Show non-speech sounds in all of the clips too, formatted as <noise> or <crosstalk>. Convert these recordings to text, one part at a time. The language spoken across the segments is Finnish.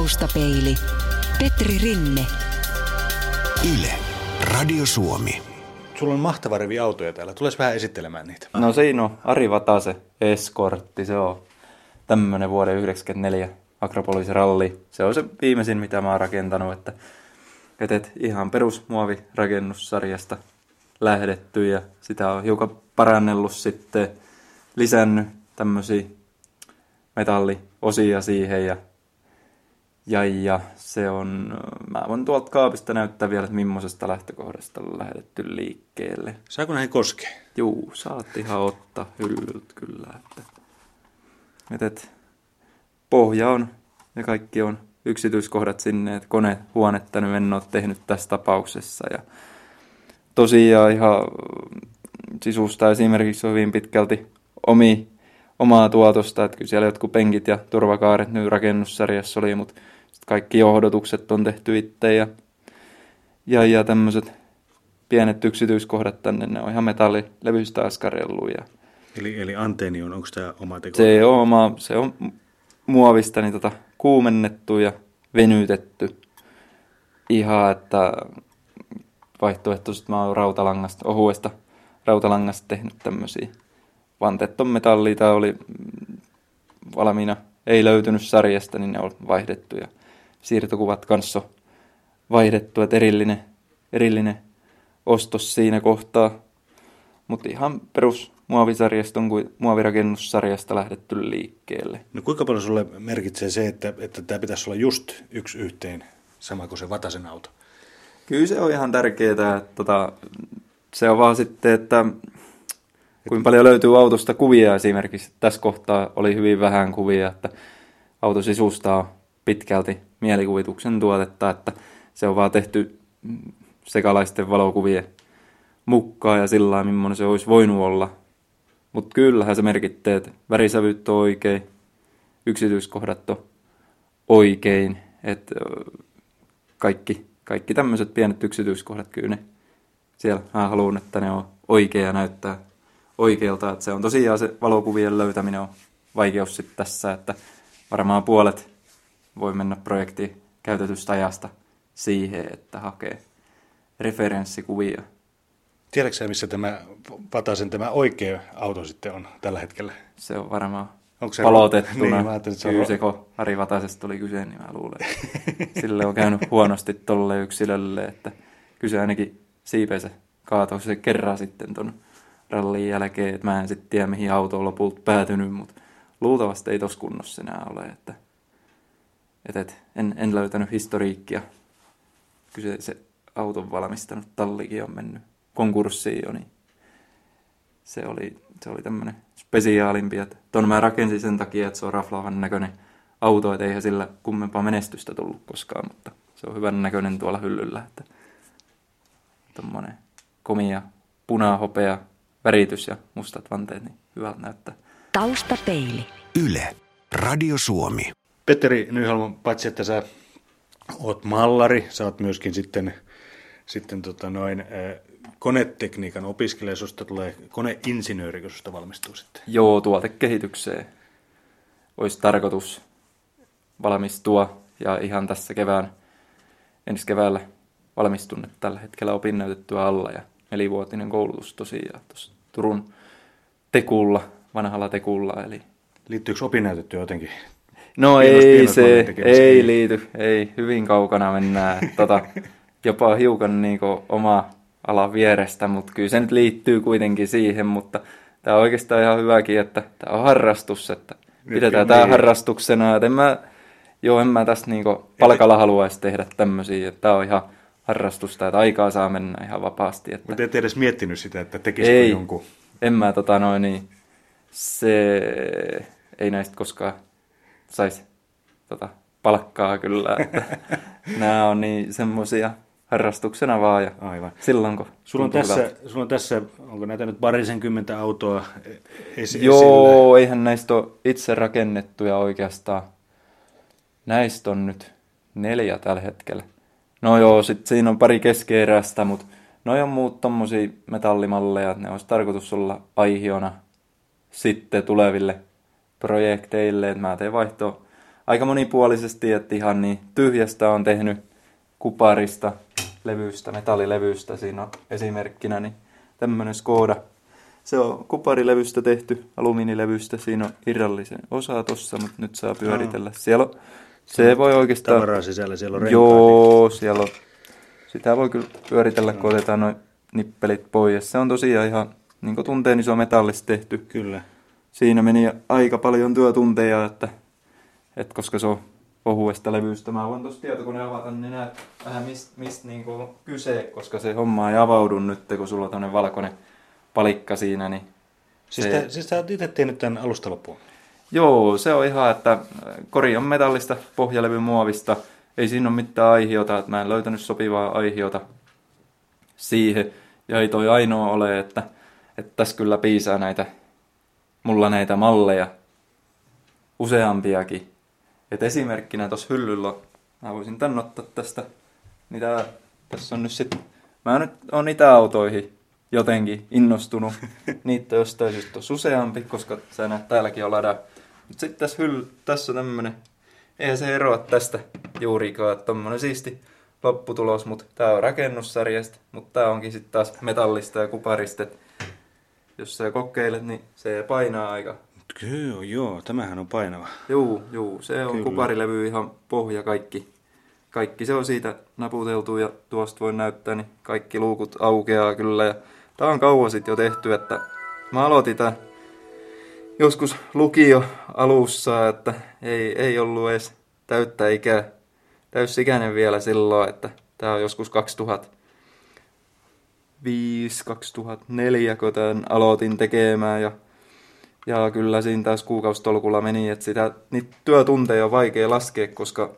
Taustapeili. Petri Rinne. Yle, Radio Suomi. Sulla on mahtava rivi autoja täällä. Tules vähän esittelemään niitä. No siinä on Ari Vatase Eskortti, se on tämmönen vuoden 94 Akropolis ralli. Se on se viimeisin, mitä mä oon rakentanut, että et, et ihan perusmuovirakennussarjasta lähdetty ja sitä on hiukan parannellut sitten, lisännyt tämmöisiä metalliosia siihen ja, ja, ja se on, mä voin tuolta kaapista näyttää vielä, että millaisesta lähtökohdasta on lähdetty liikkeelle. Saako näihin koskea? Juu, saat ihan ottaa hyllyltä kyllä. Että, et, et, pohja on ja kaikki on yksityiskohdat sinne, että konehuonetta nyt en ole tehnyt tässä tapauksessa. Ja tosiaan ihan sisusta esimerkiksi on hyvin pitkälti omi, omaa tuotosta, että kyllä siellä jotkut penkit ja turvakaaret nyt rakennussarjassa oli, mutta kaikki johdotukset on tehty itse ja, ja, ja tämmöiset pienet yksityiskohdat tänne, ne on ihan metallilevyistä askarellut. Ja Eli, eli anteeni on, onko tämä oma teko? se on, oma, se on muovista niin tota, kuumennettu ja venytetty ihan, että vaihtoehtoisesti mä oon rautalangasta, ohuesta rautalangasta tehnyt tämmöisiä. Vanteet on metallia, tää oli valmiina, ei löytynyt sarjasta, niin ne on vaihdettu ja siirtokuvat kanssa vaihdettu, että erillinen, erillinen ostos siinä kohtaa. Mutta ihan perus muovisarjasta on kuin muovirakennussarjasta lähdetty liikkeelle. No kuinka paljon sulle merkitsee se, että, että tämä pitäisi olla just yksi yhteen, sama kuin se Vatasen auto? Kyllä se on ihan tärkeää. Että, tota, se on vaan sitten, että kuinka paljon löytyy autosta kuvia esimerkiksi. Tässä kohtaa oli hyvin vähän kuvia, että auto sisustaa pitkälti mielikuvituksen tuotetta, että se on vaan tehty sekalaisten valokuvien mukaan ja sillä lailla, millainen se olisi voinut olla. Mutta kyllähän se merkittää, että värisävyt on oikein, yksityiskohdat on oikein, että kaikki, kaikki tämmöiset pienet yksityiskohdat kyllä ne siellä mä haluan, että ne on oikea näyttää oikealta. Että se on tosiaan se valokuvien löytäminen on vaikeus sitten tässä, että varmaan puolet voi mennä projektiin käytetystä ajasta siihen, että hakee referenssikuvia. Tiedätkö sä, missä tämä Vatasen tämä oikea auto sitten on tällä hetkellä? Se on varmaan Onko se palotettuna. Niin, mä ajattelin, että se on- Kyllä kun Ari Vatasesta tuli kyse, niin mä luulen, että sille on käynyt huonosti tolle yksilölle, että kyse ainakin siipeensä kaatoi se kerran sitten ton rallin jälkeen, että mä en sitten tiedä mihin auto on lopulta päätynyt, mutta luultavasti ei tos kunnossa enää ole, että et, et, en, en löytänyt historiikkia. Kyse se auton valmistanut tallikin on mennyt konkurssiin jo, niin se oli, se oli tämmöinen spesiaalimpi, että ton mä rakensin sen takia, että se on raflaavan näköinen auto, että eihän sillä kummempaa menestystä tullut koskaan, mutta se on hyvän näköinen tuolla hyllyllä, että tommonen komia punahopea väritys ja mustat vanteet, niin hyvältä näyttää. Taustapeili. Yle, Radio Suomi. Petteri Nyholm, paitsi että sä oot mallari, sä oot myöskin sitten, sitten tota noin, konetekniikan opiskelija, susta tulee koneinsinööri, kun susta valmistuu sitten. Joo, tuotekehitykseen olisi tarkoitus valmistua ja ihan tässä kevään, ensi keväällä valmistun tällä hetkellä opinnäytettyä alla ja nelivuotinen koulutus tosiaan tuossa Turun Tekulla, vanhalla Tekulla, eli Liittyykö opinnäytetyö jotenkin? No Pienos- ei pienoiskoneen se, ei liity, ei, hyvin kaukana mennään. Tota, <laughs> jopa hiukan niinku oma ala vierestä, mutta kyllä se nyt liittyy kuitenkin siihen, mutta tämä on oikeastaan ihan hyväkin, että tämä on harrastus, että pidetään tämä niin. harrastuksena, että en mä, joo, en mä tässä niinku palkalla haluaisi tehdä tämmöisiä, että tämä on ihan harrastusta, että aikaa saa mennä ihan vapaasti. Että Mutta et edes miettinyt sitä, että tekisikö ei, jonkun. en mä tota noin, niin se ei näistä koskaan saisi tota, palkkaa kyllä. Että <laughs> nämä on niin semmoisia harrastuksena vaan ja Aivan. silloin kun Sulla on, tässä, hyvältä. sulla on tässä, onko näitä nyt parisenkymmentä autoa esi- esillä? Joo, eihän näistä ole itse rakennettuja oikeastaan. Näistä on nyt neljä tällä hetkellä. No joo, sit siinä on pari keskeeräistä, mutta no on muut tommosia metallimalleja, että ne olisi tarkoitus olla aihiona sitten tuleville projekteille. Et mä teen vaihto aika monipuolisesti, että ihan niin tyhjästä on tehnyt kuparista, levystä, metallilevystä siinä on esimerkkinä, niin tämmöinen Skoda. Se on kuparilevystä tehty, alumiinilevystä, siinä on irrallisen osa tossa, mutta nyt saa pyöritellä. Siellä on, se voi oikeastaan... Tavaraa sisällä, siellä on Joo, siellä on. Sitä voi kyllä pyöritellä, kun otetaan noin nippelit pois. Se on tosiaan ihan niin kuin tunteen iso metallista tehty. Kyllä. Siinä meni aika paljon työtunteja, että, että koska se on ohuesta levystä. Mä voin tuossa tietokoneen avata, niin näet vähän mistä mist niinku kyse, koska se homma ei avaudu nyt, kun sulla on tämmöinen valkoinen palikka siinä. Niin Siis, se... tä, siis sä oot itse tehnyt tämän alusta loppuun? Joo, se on ihan, että kori on metallista, pohjalevy muovista. Ei siinä ole mitään aihiota, että mä en löytänyt sopivaa aihiota siihen. Ja ei toi ainoa ole, että, että tässä kyllä piisaa näitä, mulla näitä malleja useampiakin. Et esimerkkinä tuossa hyllyllä, mä voisin tän ottaa tästä, niin tää, tässä on nyt sit, mä nyt on autoihin jotenkin innostunut. <laughs> Niitä jostain syystä on useampi, koska sä näet täälläkin on lada. Mutta sitten tässä, hyll, tässä on tämmönen, eihän se eroa tästä juurikaan, että tommonen siisti lopputulos, mutta tää on rakennussarjasta, mutta tää onkin sitten taas metallista ja kuparista. Et jos sä kokeilet, niin se painaa aika Kyllä, joo, tämähän on painava. Juu, juu, se on Kyllä. kuparilevy ihan pohja kaikki. Kaikki se on siitä naputeltu ja tuosta voi näyttää, niin kaikki luukut aukeaa kyllä. Ja tää on kauan sitten jo tehty, että mä aloitin tän joskus lukio alussa, että ei, ei ollut edes täyttä ikää, täysikäinen vielä silloin, että tää on joskus 2005, 2004, kun tämän aloitin tekemään ja ja kyllä siinä taas kuukausitolkulla meni, että sitä, niitä työtunteja on vaikea laskea, koska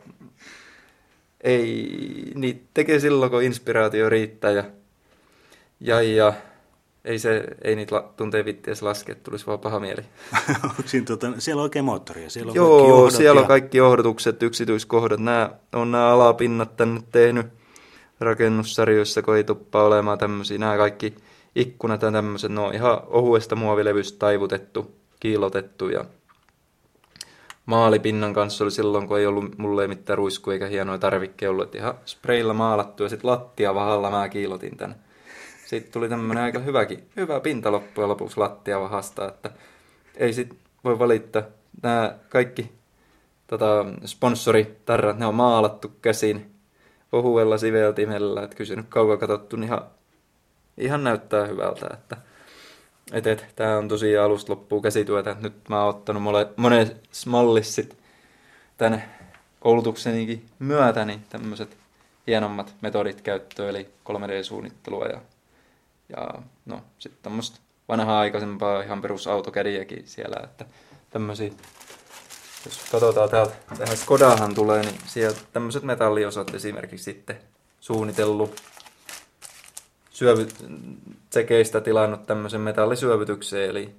ei, niitä tekee silloin, kun inspiraatio riittää ja, ja, ja ei, se, ei niitä la, tunteja vittiä laskea, että tulisi vaan paha mieli. <laughs> Onko siinä, tota, siellä on oikein moottoria? Siellä on kaikki Joo, johdot siellä on ja- kaikki johdotukset, yksityiskohdat. Nämä on nämä alapinnat tänne tehnyt rakennussarjoissa, kun ei tuppaa olemaan tämmöisiä. Nämä kaikki ikkunat ja tämmöiset, ne on ihan ohuesta muovilevystä taivutettu, kiilotettu ja maalipinnan kanssa oli silloin, kun ei ollut mulle ei mitään ruisku eikä hienoja tarvikkeja ollut, että ihan spreillä maalattu ja sitten lattia vahalla mä kiilotin tänne. Sitten tuli tämmönen aika hyväkin, hyvä pinta loppujen lopuksi lattia vahasta, että ei sit voi valittaa. Nämä kaikki tota, sponsoritarrat, ne on maalattu käsin ohuella siveltimellä, että kyllä se nyt kauan katsottu, niin ihan, ihan näyttää hyvältä, että et, et, tää on tosiaan alusta loppuun käsityötä, nyt mä oon ottanut mole, monen mallissa sit tän koulutuksenikin myötä niin tämmöiset hienommat metodit käyttöön, eli 3D-suunnittelua ja, ja no sitten tämmöistä vanhaa aikaisempaa ihan perus autokädiäkin siellä, että tämmöisiä jos katsotaan täältä, tähän Skodahan tulee, niin sieltä tämmöiset metalliosat esimerkiksi sitten suunnitellut syövy, tsekeistä tilannut tämmöisen metallisyövytyksen, eli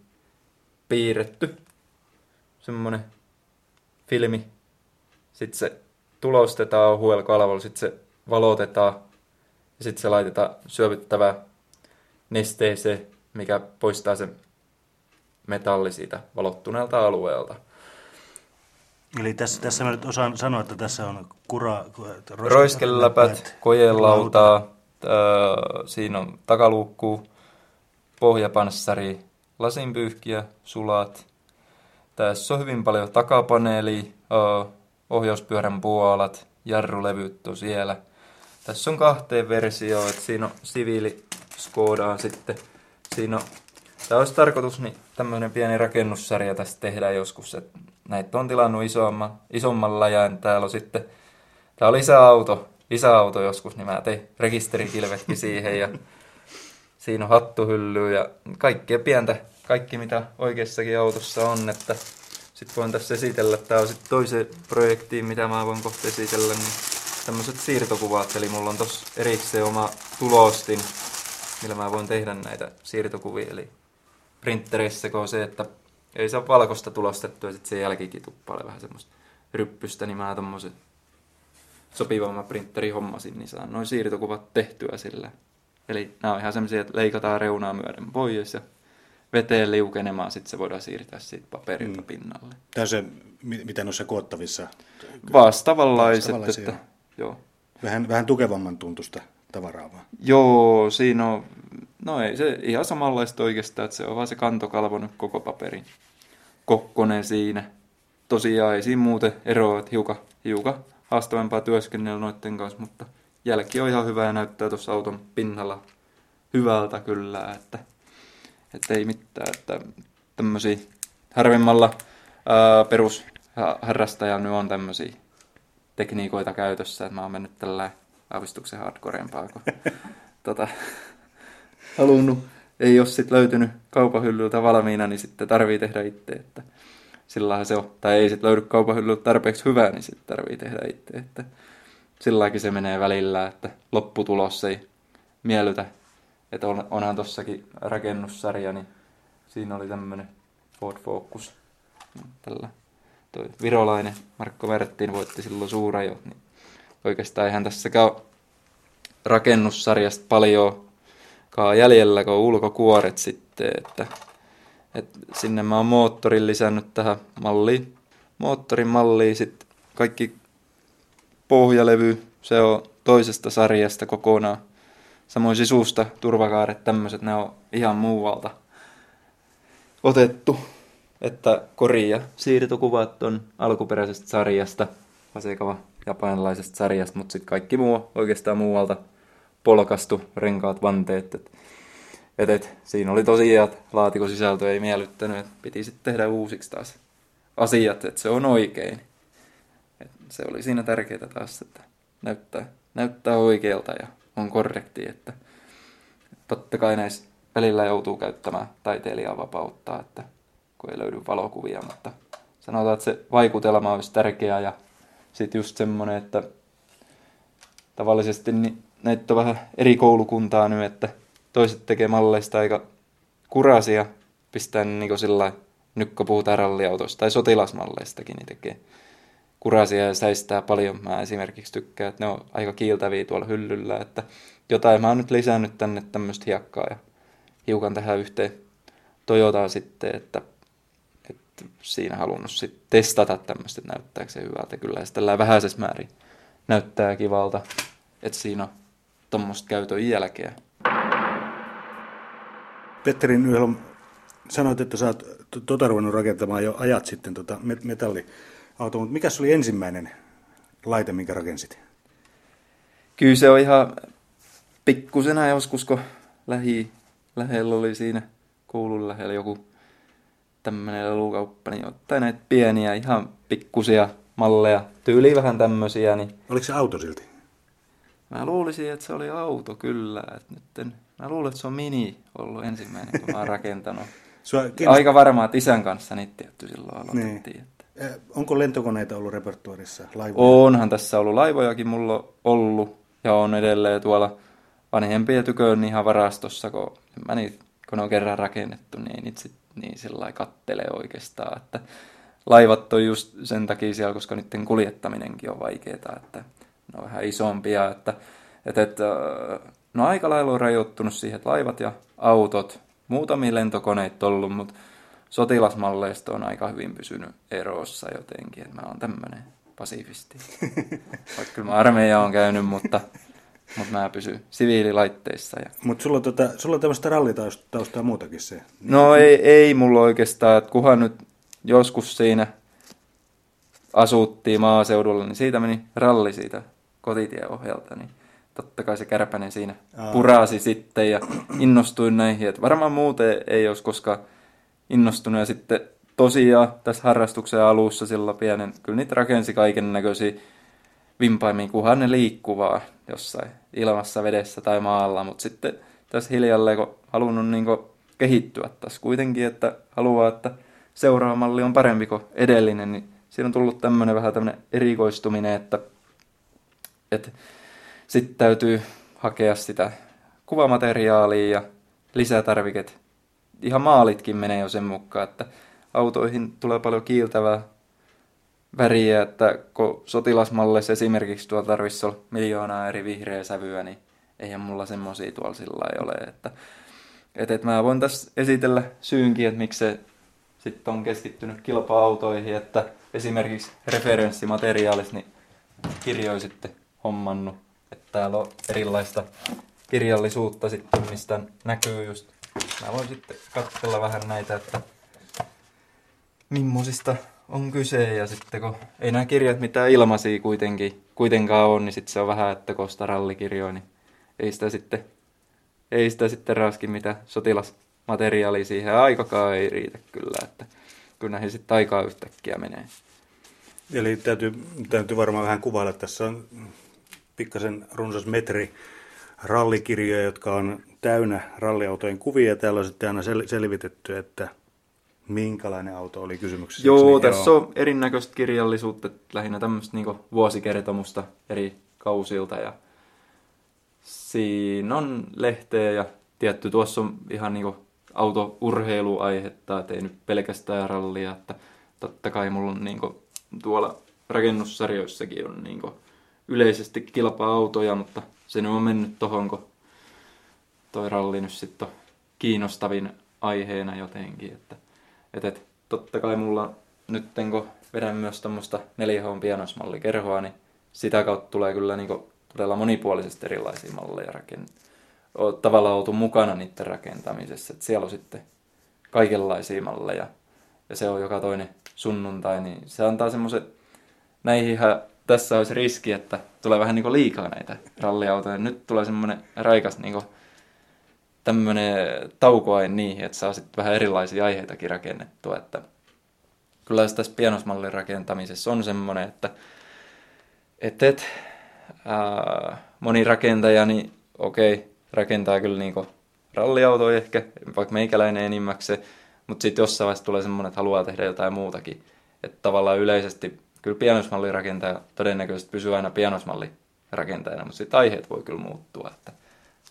piirretty semmoinen filmi. Sitten se tulostetaan ohuella kalvolla, sitten se valotetaan ja sitten se laitetaan syövyttävää nesteeseen, mikä poistaa sen metalli siitä valottuneelta alueelta. Eli tässä, tässä mä nyt osaan sanoa, että tässä on kura... rois- Roiskeläpät, kojelautaa, siinä on takaluukku, pohjapanssari, lasinpyyhkiä, sulat. Tässä on hyvin paljon takapaneeli, ohjauspyörän puolat, jarrulevyt on siellä. Tässä on kahteen versio, että siinä on siviili Skodaan sitten. Siinä on, tämä olisi tarkoitus, niin tämmöinen pieni rakennussarja tästä tehdään joskus, että näitä on tilannut isomman, isommalla ja täällä on sitten, tää on lisäauto, lisäauto joskus, niin mä tein rekisterikilvetkin siihen ja siinä on hattuhylly ja kaikkea pientä, kaikki mitä oikeassakin autossa on, että sitten voin tässä esitellä, tämä on sitten toiseen projektiin, mitä mä voin kohta esitellä, niin tämmöiset siirtokuvat, eli mulla on tossa erikseen oma tulostin, millä mä voin tehdä näitä siirtokuvia, eli printerissä on se, että ei saa valkoista tulostettua ja sitten sen jälkikin tuppailee vähän semmoista ryppystä, niin mä tommosen sopivamman printeri hommasin, niin saan noin siirtokuvat tehtyä sillä. Eli nämä on ihan semmoisia, että leikataan reunaa myöden pois ja veteen liukenemaan, sitten se voidaan siirtää siitä paperilta mm. pinnalle. Tämä on se, mi- mitä noissa koottavissa, Vastaavanlaisia, että joo. vähän, vähän tukevamman tuntusta tavaraa vaan. Joo, siinä on, no ei se ihan samanlaista oikeastaan, että se on vaan se kantokalvo nyt koko paperin kokkonen siinä. Tosiaan ei siinä muuten eroa, että hiukan, hiukan haastavampaa työskennellä noiden kanssa, mutta jälki on ihan hyvä ja näyttää tuossa auton pinnalla hyvältä kyllä, että, että ei mitään, että tämmöisiä harvemmalla ää, perusharrastajan nyt on tämmöisiä tekniikoita käytössä, että mä oon mennyt tällä aavistuksen hardcoreempaa, kun <laughs> tota, halunnut, ei ole sitten löytynyt kaupan hyllyltä valmiina, niin sitten tarvii tehdä itse, että sillähän se on, tai ei sitten löydy kaupan hyllyltä tarpeeksi hyvää, niin sitten tarvii tehdä itse, että silläkin se menee välillä, että lopputulos ei miellytä, että on, onhan tossakin rakennussarja, niin siinä oli tämmönen Ford Focus, tällä toi virolainen Markko Verttiin voitti silloin suurajot, niin oikeastaan eihän ole rakennussarjasta paljon jäljellä, kun ulkokuoret sitten, että, että sinne mä oon moottorin lisännyt tähän malliin, moottorin malliin sitten kaikki pohjalevy, se on toisesta sarjasta kokonaan. Samoin sisusta, turvakaaret, tämmöiset, ne on ihan muualta otettu. Että kori ja siirtokuvat on alkuperäisestä sarjasta, vasekava japanilaisesta sarjasta, mutta sitten kaikki muu oikeastaan muualta polkastu, renkaat, vanteet. Et, et, et, siinä oli tosiaan, että laatikon sisältö ei miellyttänyt, että piti sitten tehdä uusiksi taas asiat, että se on oikein. Et se oli siinä tärkeää taas, että näyttää, näyttää oikealta ja on korrekti, että totta kai näissä välillä joutuu käyttämään taiteilijan vapauttaa, että kun ei löydy valokuvia, mutta sanotaan, että se vaikutelma olisi tärkeää ja sitten just semmoinen, että tavallisesti niin näitä on vähän eri koulukuntaa nyt, että toiset tekee malleista aika kurasia, pistää niin sillä nyt kun puhutaan ralliautoista tai sotilasmalleistakin, niin tekee kurasia ja säistää paljon. Mä esimerkiksi tykkään, että ne on aika kiiltäviä tuolla hyllyllä, että jotain mä oon nyt lisännyt tänne tämmöistä hiekkaa ja hiukan tähän yhteen Toyotaan sitten, että siinä halunnut sitten testata tämmöistä, että näyttääkö se hyvältä. Kyllä se tällä vähäisessä määrin näyttää kivalta, että siinä on tuommoista käytön jälkeä. Petteri Nyholm, sanoit, että sä oot tota ruvennut rakentamaan jo ajat sitten tota metalliauto, mutta mikä oli ensimmäinen laite, minkä rakensit? Kyllä se on ihan pikkusena joskus, kun lähi, lähellä oli siinä koulun lähellä joku tämmöinen lelukauppa, niin ottaa näitä pieniä, ihan pikkusia malleja, tyyli vähän tämmöisiä. Niin Oliko se auto silti? Mä luulisin, että se oli auto kyllä. Että nyt en, mä luulen, että se on mini ollut ensimmäinen, kun mä oon rakentanut. <laughs> kiinnost... Aika varmaa, että isän kanssa niitä tietty silloin aloitettiin. Niin. Että... Onko lentokoneita ollut repertuarissa? Laivoja? Onhan tässä ollut laivojakin mulla ollut ja on edelleen tuolla vanhempien tyköön ihan varastossa, kun, mä niitä, kun ne on kerran rakennettu, niin ei niitä sit, niin sillä kattelee oikeastaan. Että laivat on just sen takia siellä, koska niiden kuljettaminenkin on vaikeaa, että ne on vähän isompia, että, että, että no aika lailla on rajoittunut siihen, että laivat ja autot, muutamia lentokoneita ollut, mutta sotilasmalleista on aika hyvin pysynyt erossa jotenkin, että mä oon tämmönen pasifisti. <laughs> Vaikka kyllä mä armeija on käynyt, mutta, mutta mä pysyn siviililaitteissa. Ja... Mutta sulla, tota, sulla on tämmöistä rallitaustaa muutakin se? No ei, ei mulla oikeastaan, että kuhan nyt joskus siinä asuttiin maaseudulla, niin siitä meni ralli siitä kotitieohjelta, niin totta kai se kärpänen siinä Aa. purasi sitten ja innostuin näihin. Että varmaan muuten ei olisi koskaan innostunut. Ja sitten tosiaan tässä harrastuksen alussa sillä pienen, kyllä niitä rakensi kaiken näköisiä vimpaimia, kunhan ne liikkuvaa jossain ilmassa, vedessä tai maalla. Mutta sitten tässä hiljalleen, kun halunnut niin kehittyä tässä kuitenkin, että haluaa, että seuraava malli on parempi kuin edellinen, niin siinä on tullut tämmöinen vähän tämmöinen erikoistuminen, että, että sitten täytyy hakea sitä kuvamateriaalia ja lisätarviket. Ihan maalitkin menee jo sen mukaan, että autoihin tulee paljon kiiltävää väriä, että kun sotilasmalleissa esimerkiksi tuolla tarvitsisi olla miljoonaa eri vihreä sävyä, niin eihän mulla semmosia tuolla sillä ei ole, että, et, et mä voin tässä esitellä syynkin, että miksi se sitten on keskittynyt kilpa-autoihin, että esimerkiksi referenssimateriaalissa niin kirjoja sitten hommannut, että täällä on erilaista kirjallisuutta sitten, mistä näkyy just, mä voin sitten katsella vähän näitä, että millaisista on kyse ja sitten kun ei nämä kirjat mitään ilmaisia kuitenkin, kuitenkaan on, niin sitten se on vähän, että kosta rallikirjoja, niin ei sitä sitten, ei sitä sitten raski mitä sotilasmateriaalia siihen aikakaan ei riitä kyllä, että kyllä näihin sitten aikaa yhtäkkiä menee. Eli täytyy, täytyy varmaan vähän kuvailla. Tässä on pikkasen runsas metri rallikirjoja, jotka on täynnä ralliautojen kuvia. Täällä on sitten aina sel- selvitetty, että minkälainen auto oli kysymyksessä. Joo, niin, tässä joo. on erinäköistä kirjallisuutta, lähinnä tämmöistä niin vuosikertomusta eri kausilta ja siinä on lehteä ja tietty tuossa on ihan niin autourheiluaihetta, että ei nyt pelkästään rallia, että totta kai mulla on niin kuin, tuolla rakennussarjoissakin on niin kuin, yleisesti kilpa-autoja, mutta se nyt on mennyt tohon, kun toi ralli nyt sitten on kiinnostavin aiheena jotenkin, että et, et, totta kai mulla nyt kun vedän myös tuommoista 4H pianosmallikerhoa, niin sitä kautta tulee kyllä niin todella monipuolisesti erilaisia malleja rakennettu. Tavallaan oltu mukana niiden rakentamisessa. Et siellä on sitten kaikenlaisia malleja ja se on joka toinen sunnuntai, niin se antaa semmoisen, näihinhän tässä olisi riski, että tulee vähän niin liikaa näitä ralliautoja. Nyt tulee semmoinen raikas niin tämmöinen taukoain niihin, että saa sitten vähän erilaisia aiheitakin rakennettua. Että kyllä tässä pianosmallin rakentamisessa on semmoinen, että et, et, ää, moni rakentaja, niin okei, rakentaa kyllä niinku ralliautoja ehkä, vaikka meikäläinen enimmäkseen, mutta sitten jossain vaiheessa tulee semmoinen, että haluaa tehdä jotain muutakin. Että tavallaan yleisesti kyllä pianosmallin rakentaja todennäköisesti pysyy aina pianosmallin rakentajana, mutta sitten aiheet voi kyllä muuttua. Että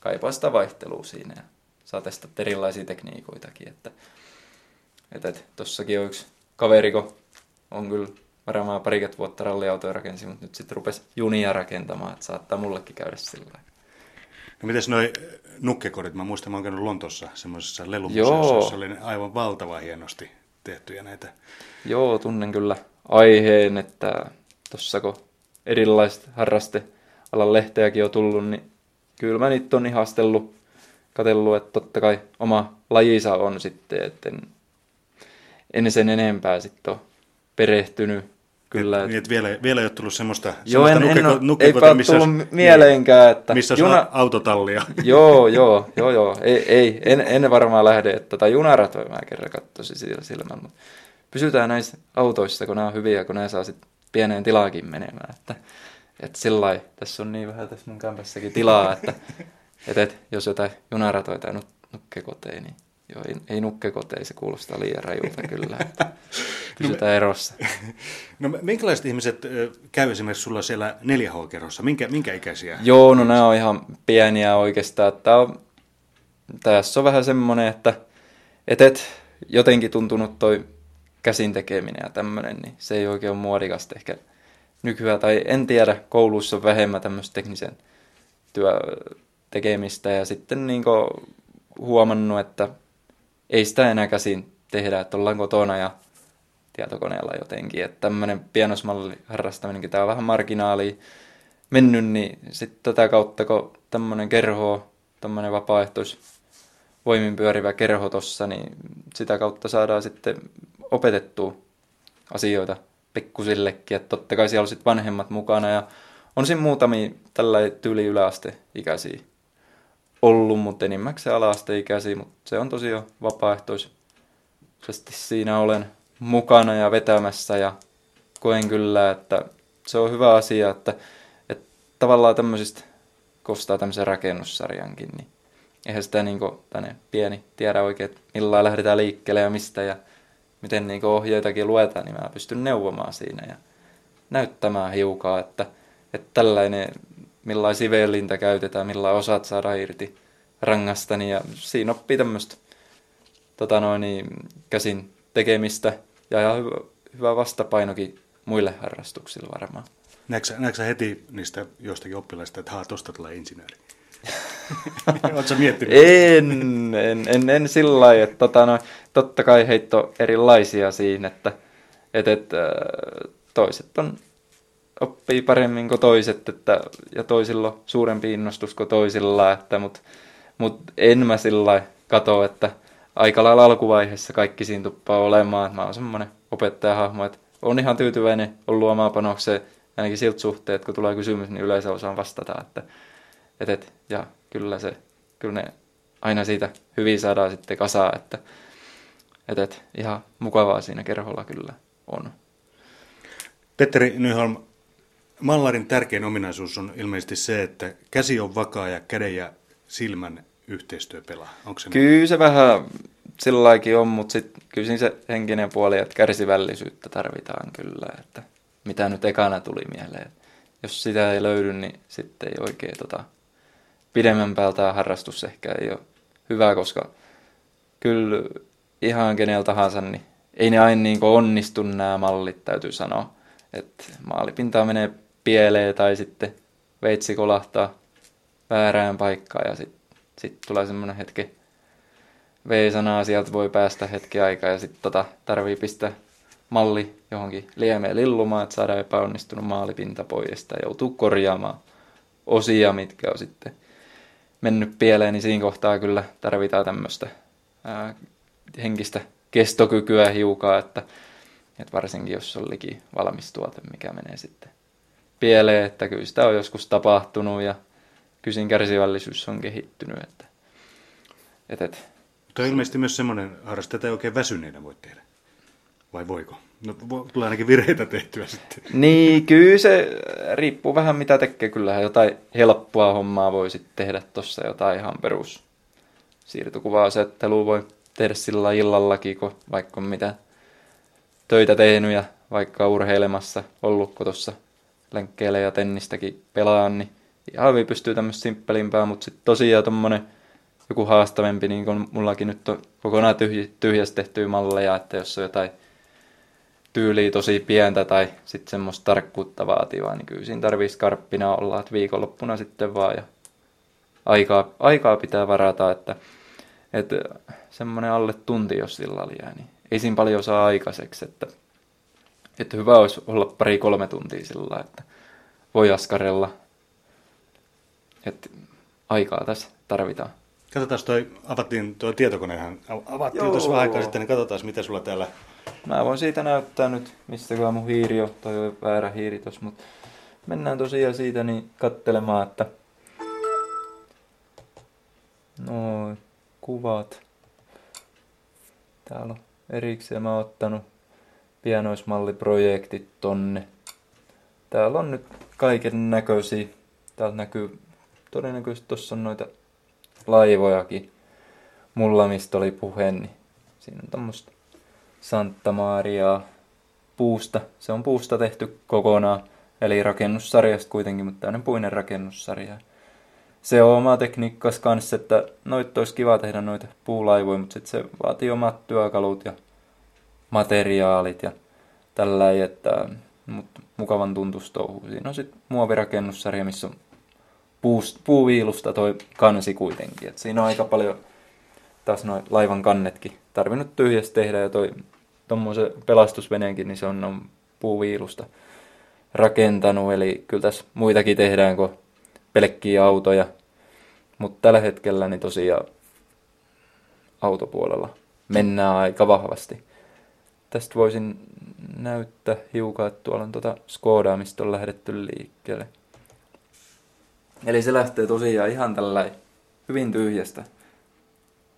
kaipaa sitä vaihtelua siinä ja saa testata erilaisia tekniikoitakin. Että, että, että tossakin on yksi kaveri, kun on kyllä varmaan parikymmentä vuotta ralliautoja rakensi, mutta nyt sitten rupesi junia rakentamaan, että saattaa mullekin käydä sillä No mites noi nukkekorit? Mä muistan, mä oon käynyt Lontossa semmoisessa lelumuseossa, jossa oli aivan valtava hienosti tehtyjä näitä. Joo, tunnen kyllä aiheen, että tuossa kun erilaiset harrastealan lehteäkin on tullut, niin kyllä mä niitä on ihastellut, katsellut, että totta kai oma lajisa on sitten, että en, en sen enempää sitten ole perehtynyt. Kyllä, et, niin, että vielä, vielä ei ole tullut semmoista, joo, semmoista en, nukkeko, en eipä missä tullut mieleenkään. Että missä juna... autotallia. <laughs> joo, joo, joo, joo. Ei, ei en, en varmaan lähde, että tai junaratoja mä kerran katsoisin sillä silmällä. Mutta pysytään näissä autoissa, kun nämä on hyviä, kun nämä saa sitten pieneen tilaakin menemään. Että, että sillä tässä on niin vähän tässä mun kämpässäkin tilaa, että, <laughs> että, että jos jotain junaratoja tai nukkekoteja, niin joo, ei, ei nukkekoteja, se kuulostaa liian rajulta kyllä. Että <laughs> pysytään <laughs> no, erossa. No minkälaiset ihmiset käy esimerkiksi sulla siellä 4H-kerrossa? Minkä, minkä ikäisiä? Joo, no nämä on ihan pieniä oikeastaan. Tämä on, tässä on vähän semmoinen, että et, et, jotenkin tuntunut toi käsin tekeminen ja tämmöinen, niin se ei oikein ole muodikasta ehkä nykyään. Tai en tiedä, koulussa on vähemmän tämmöistä teknisen työ tekemistä ja sitten niin huomannut, että ei sitä enää käsin tehdä, että ollaan kotona ja tietokoneella jotenkin. Että tämmöinen pianosmalli harrastaminenkin, tämä on vähän marginaali mennyt, niin sitten tätä kautta, kun tämmöinen kerho, tämmöinen vapaaehtois voimin pyörivä kerho tossa, niin sitä kautta saadaan sitten opetettua asioita pikkusillekin, että totta kai siellä on sitten vanhemmat mukana ja on siinä muutamia tällä tyyli yläasteikäisiä ollut, mutta enimmäkseen ala-asteikäisiä, mutta se on tosiaan vapaaehtoisesti siinä olen mukana ja vetämässä ja koen kyllä, että se on hyvä asia, että, että tavallaan tämmöisistä kostaa tämmöisen rakennussarjankin, niin eihän sitä niin tänne pieni tiedä oikein, että millä lähdetään liikkeelle ja mistä ja miten niin ohjeitakin luetaan, niin mä pystyn neuvomaan siinä ja näyttämään hiukan, että, että tällainen, millaisia vellintä käytetään, millä osat saada irti rangasta, niin ja siinä oppii tämmöistä tota noin, käsin tekemistä ja ihan hyvä, hyvä vastapainokin muille harrastuksille varmaan. Näetkö, näetkö heti niistä jostakin oppilaista, että haa, tosta tulee insinööri? <laughs> Oletko miettinyt? En, en, en, en sillä lailla, että tota, no, totta kai heitto erilaisia siinä, että et, et, äh, toiset on, oppii paremmin kuin toiset, että, ja toisilla on suurempi innostus kuin toisilla, että, mutta mut en mä sillä kato, että aika lailla alkuvaiheessa kaikki siinä tuppaa olemaan. Mä oon semmoinen opettajahahmo, että on ihan tyytyväinen ollut omaa panokseen, ainakin siltä suhteen, että kun tulee kysymys, niin yleensä osaan vastata, että et, et, ja kyllä se, kyllä ne aina siitä hyvin saadaan sitten kasaa, että et, et, ihan mukavaa siinä kerholla kyllä on. Petteri Nyholm, mallarin tärkein ominaisuus on ilmeisesti se, että käsi on vakaa ja käden ja silmän yhteistyö pelaa. Onko se Kyllä se vähän sillä on, mutta sitten kyllä siinä se henkinen puoli, että kärsivällisyyttä tarvitaan kyllä, että mitä nyt ekana tuli mieleen. Jos sitä ei löydy, niin sitten ei oikein tota, pidemmän päältä harrastus ehkä ei ole hyvä, koska kyllä ihan kenellä tahansa, niin ei ne aina niin onnistu nämä mallit, täytyy sanoa. Että maalipintaa menee pieleen tai sitten veitsi kolahtaa väärään paikkaan ja sitten sit tulee semmoinen hetki V-sanaa, sieltä voi päästä hetki aikaa ja sitten tota, tarvii pistää malli johonkin liemeen lillumaan, että saadaan epäonnistunut maalipinta pois ja joutuu korjaamaan osia, mitkä on sitten mennyt pieleen, niin siinä kohtaa kyllä tarvitaan tämmöistä henkistä kestokykyä hiukan, että, että varsinkin jos on liki valmis tuote, mikä menee sitten pieleen, että kyllä sitä on joskus tapahtunut ja kysin kärsivällisyys on kehittynyt. Että, että, että, Mutta on ilmeisesti myös semmoinen harrastus, että ei oikein väsyneenä voi tehdä. Vai voiko? No, tulee ainakin virheitä tehtyä sitten. Niin, kyllä se riippuu vähän mitä tekee. Kyllähän jotain helppoa hommaa voi sitten tehdä tuossa jotain ihan perus siirtokuvaasettelua voi tehdä sillä illallakin, kun vaikka on mitä töitä tehnyt ja vaikka urheilemassa ollut tuossa lenkkeillä ja tennistäkin pelaan, niin ihan hyvin pystyy tämmöistä simppelimpää, mutta sitten tosiaan tommonen joku haastavempi, niin kuin mullakin nyt on kokonaan tyhj- tyhjästä tehtyä malleja, että jos on jotain tyyliä tosi pientä tai sitten semmoista tarkkuutta vaativaa, niin kyllä siinä tarvii skarppina olla, että viikonloppuna sitten vaan ja aikaa, aikaa pitää varata, että, että semmoinen alle tunti, jos sillä jää, niin ei siinä paljon saa aikaiseksi, että, että hyvä olisi olla pari-kolme tuntia sillä että voi askarella, että aikaa tässä tarvitaan. Katsotaan, toi, avattiin tuo tietokonehan, avattiin tuossa vähän aikaa sitten, niin katsotaan, mitä sulla täällä... Mä voin siitä näyttää nyt, mistä mun hiiri on, toi on väärä hiiri tossa, mutta mennään tosiaan siitä niin kattelemaan, että no kuvat. Täällä on erikseen mä oon ottanut pienoismalliprojektit tonne. Täällä on nyt kaiken näköisiä. Täällä näkyy todennäköisesti tuossa on noita laivojakin. Mulla mistä oli puhe, niin siinä on tämmöistä Santa Maria puusta. Se on puusta tehty kokonaan. Eli rakennussarjasta kuitenkin, mutta tämmöinen puinen rakennussarja. Se on oma tekniikkas kanssa, että noit olisi kiva tehdä noita puulaivoja, mutta sitten se vaatii omat työkalut ja materiaalit ja tällä että mutta mukavan tuntustouhu. Siinä on sitten muovirakennussarja, missä on puuviilusta toi kansi kuitenkin. Et siinä on aika paljon taas noin laivan kannetkin tarvinnut tyhjästä tehdä ja toi tommosen pelastusveneenkin, niin se on, on puuviilusta rakentanut. Eli kyllä tässä muitakin tehdään kuin pelkkiä autoja. Mutta tällä hetkellä niin tosiaan autopuolella mennään aika vahvasti. Tästä voisin näyttää hiukan, että tuolla on tuota Skodaa, mistä on lähdetty liikkeelle. Eli se lähtee tosiaan ihan tällä hyvin tyhjästä.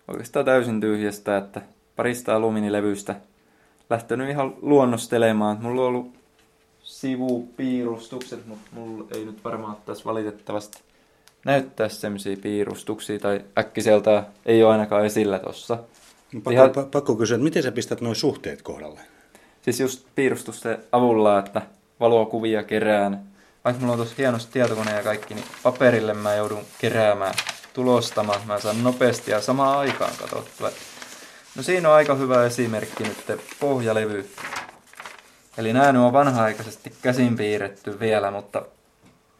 Oikeastaan täysin tyhjästä, että parista alumiinilevystä lähtenyt ihan luonnostelemaan. Mulla on ollut sivupiirustukset, mutta mulla ei nyt varmaan tässä valitettavasti näyttää semmoisia piirustuksia tai äkkiseltä ei ole ainakaan esillä tossa. Pakko, ihan... pakko kysyä, että miten sä pistät noin suhteet kohdalle? Siis just piirustusten avulla, että valokuvia kerään vaikka mulla on tuossa hienosti tietokone ja kaikki, niin paperille mä joudun keräämään, tulostamaan, mä saan nopeasti ja samaan aikaan katsottua. No siinä on aika hyvä esimerkki nyt pohjalevy. Eli nämä on vanha-aikaisesti käsin piirretty vielä, mutta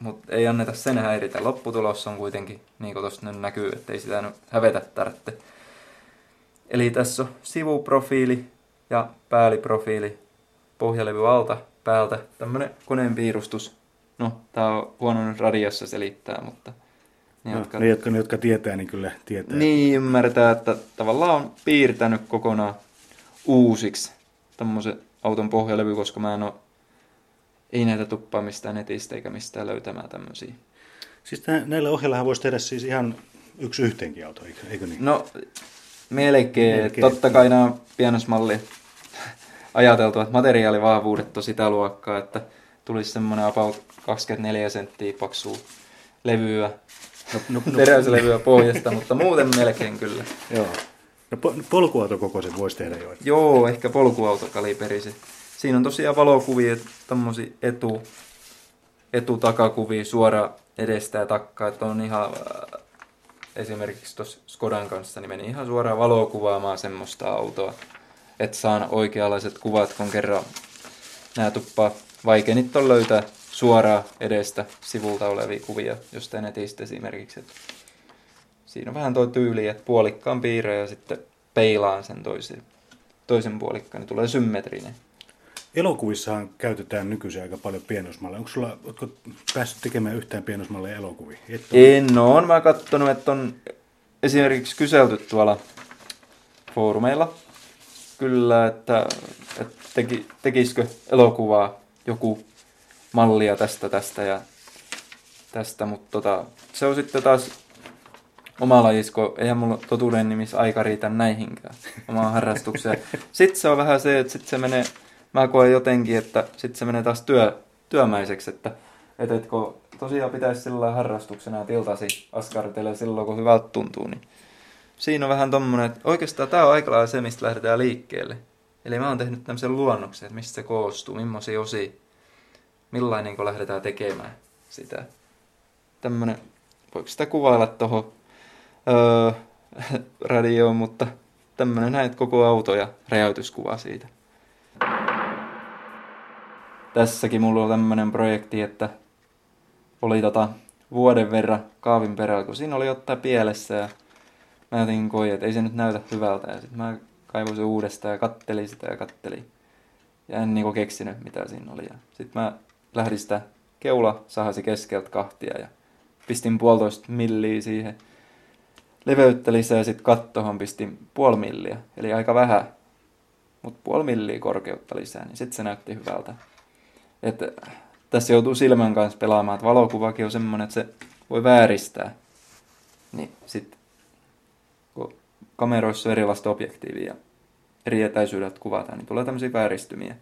mutta ei anneta sen häiritä. Lopputulos on kuitenkin, niin kuin tuosta nyt näkyy, että ei sitä nyt hävetä tarvitse. Eli tässä on sivuprofiili ja päälliprofiili, pohjalevy alta, päältä, tämmönen koneen piirustus. No, tää on huono nyt radiossa selittää, mutta ne, no, jotka, ne, jotka, ne, jotka tietää, niin kyllä tietää. Niin, ymmärtää, että tavallaan on piirtänyt kokonaan uusiksi tämmöisen auton pohjalevy, koska mä en ole, ei näitä tuppaa mistään netistä eikä mistään löytämään tämmöisiä. Siis tämän, näillä ohjellaan voisi tehdä siis ihan yksi yhteenkin auto, eikö, eikö niin? No, melkein. melkein. Totta kai nämä pienoismalli <laughs> ajateltu, että materiaalivahvuudet on sitä luokkaa, että tulisi semmoinen about 24 senttiä paksua levyä, no, no, no, teräyslevyä pohjasta, mutta muuten melkein kyllä. Joo. No po- polkuautokokoisen voisi tehdä jo. Joo, ehkä polkuautokaliberisi. Siinä on tosiaan valokuvia, tommosia etu, etutakakuvia suora edestä ja takkaa, että on ihan äh, esimerkiksi tuossa Skodan kanssa, niin meni ihan suoraan valokuvaamaan semmoista autoa, että saan oikeanlaiset kuvat, kun kerran nämä tuppaa vaikeinit on löytää suoraan edestä sivulta olevia kuvia jostain netistä esimerkiksi. Että siinä on vähän tuo tyyli, että puolikkaan piirre ja sitten peilaan sen toisen, toisen puolikkaan, niin tulee symmetrinen. Elokuvissahan käytetään nykyisin aika paljon pienosmalleja. Onko sulla, ootko päässyt tekemään yhtään pienosmalleja elokuvia? Et ole... En ole. Mä katsonut, että on esimerkiksi kyselty tuolla foorumeilla kyllä, että, että teki, tekisikö elokuvaa joku mallia tästä, tästä ja tästä, mutta tota, se on sitten taas oma lajisko, eihän mulla totuuden nimissä aika riitä näihinkään omaan harrastukseen. Sitten se on vähän se, että sitten se menee, mä koen jotenkin, että sitten se menee taas työ, työmäiseksi, että, että, että kun tosiaan pitäisi sillä harrastuksena tiltasi askartella silloin, kun hyvältä tuntuu, niin siinä on vähän tommonen, että oikeastaan tämä on aika lailla se, mistä lähdetään liikkeelle. Eli mä oon tehnyt tämmöisen luonnoksen, että mistä se koostuu, millaisia osia, millainen kun lähdetään tekemään sitä. Tämmönen, voiko sitä kuvailla tuohon öö, <laughs> radioon, mutta tämmönen näet koko auto ja räjäytyskuva siitä. Tässäkin mulla on tämmönen projekti, että oli tota vuoden verran kaavin perällä, kun siinä oli ottaa pielessä ja mä jotenkin koin, että ei se nyt näytä hyvältä. Ja sitten mä kaivoin se uudestaan ja kattelin sitä ja kattelin. Ja en niinku keksinyt, mitä siinä oli. Sitten mä lähdin sitä keula sahasi keskeltä kahtia ja pistin puolitoista milliä siihen leveyttä lisää sitten kattohon pistin puoli milliä, eli aika vähän, mutta puoli milliä korkeutta lisää, niin sitten se näytti hyvältä. Et tässä joutuu silmän kanssa pelaamaan, että valokuvakin on semmoinen, että se voi vääristää. Niin sitten kun kameroissa on erilaista objektiivia eri etäisyydet kuvataan, niin tulee tämmöisiä vääristymiä.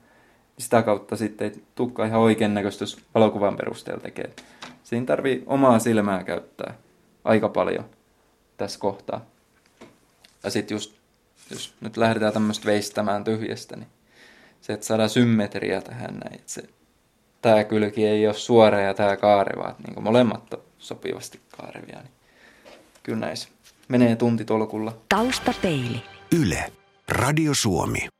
Sitä kautta sitten ei tukka ihan oikein näköistä, jos valokuvan perusteella tekee. Siinä tarvii omaa silmää käyttää aika paljon tässä kohtaa. Ja sitten just, jos nyt lähdetään tämmöistä veistämään tyhjästä, niin se, että saadaan symmetriä tähän näin. Että se, tämä kylki ei ole suora ja tämä kaareva, että niin molemmat on sopivasti kaarevia. Niin kyllä näissä menee tuntitolkulla. Taustapeili. Yle. Radio Suomi.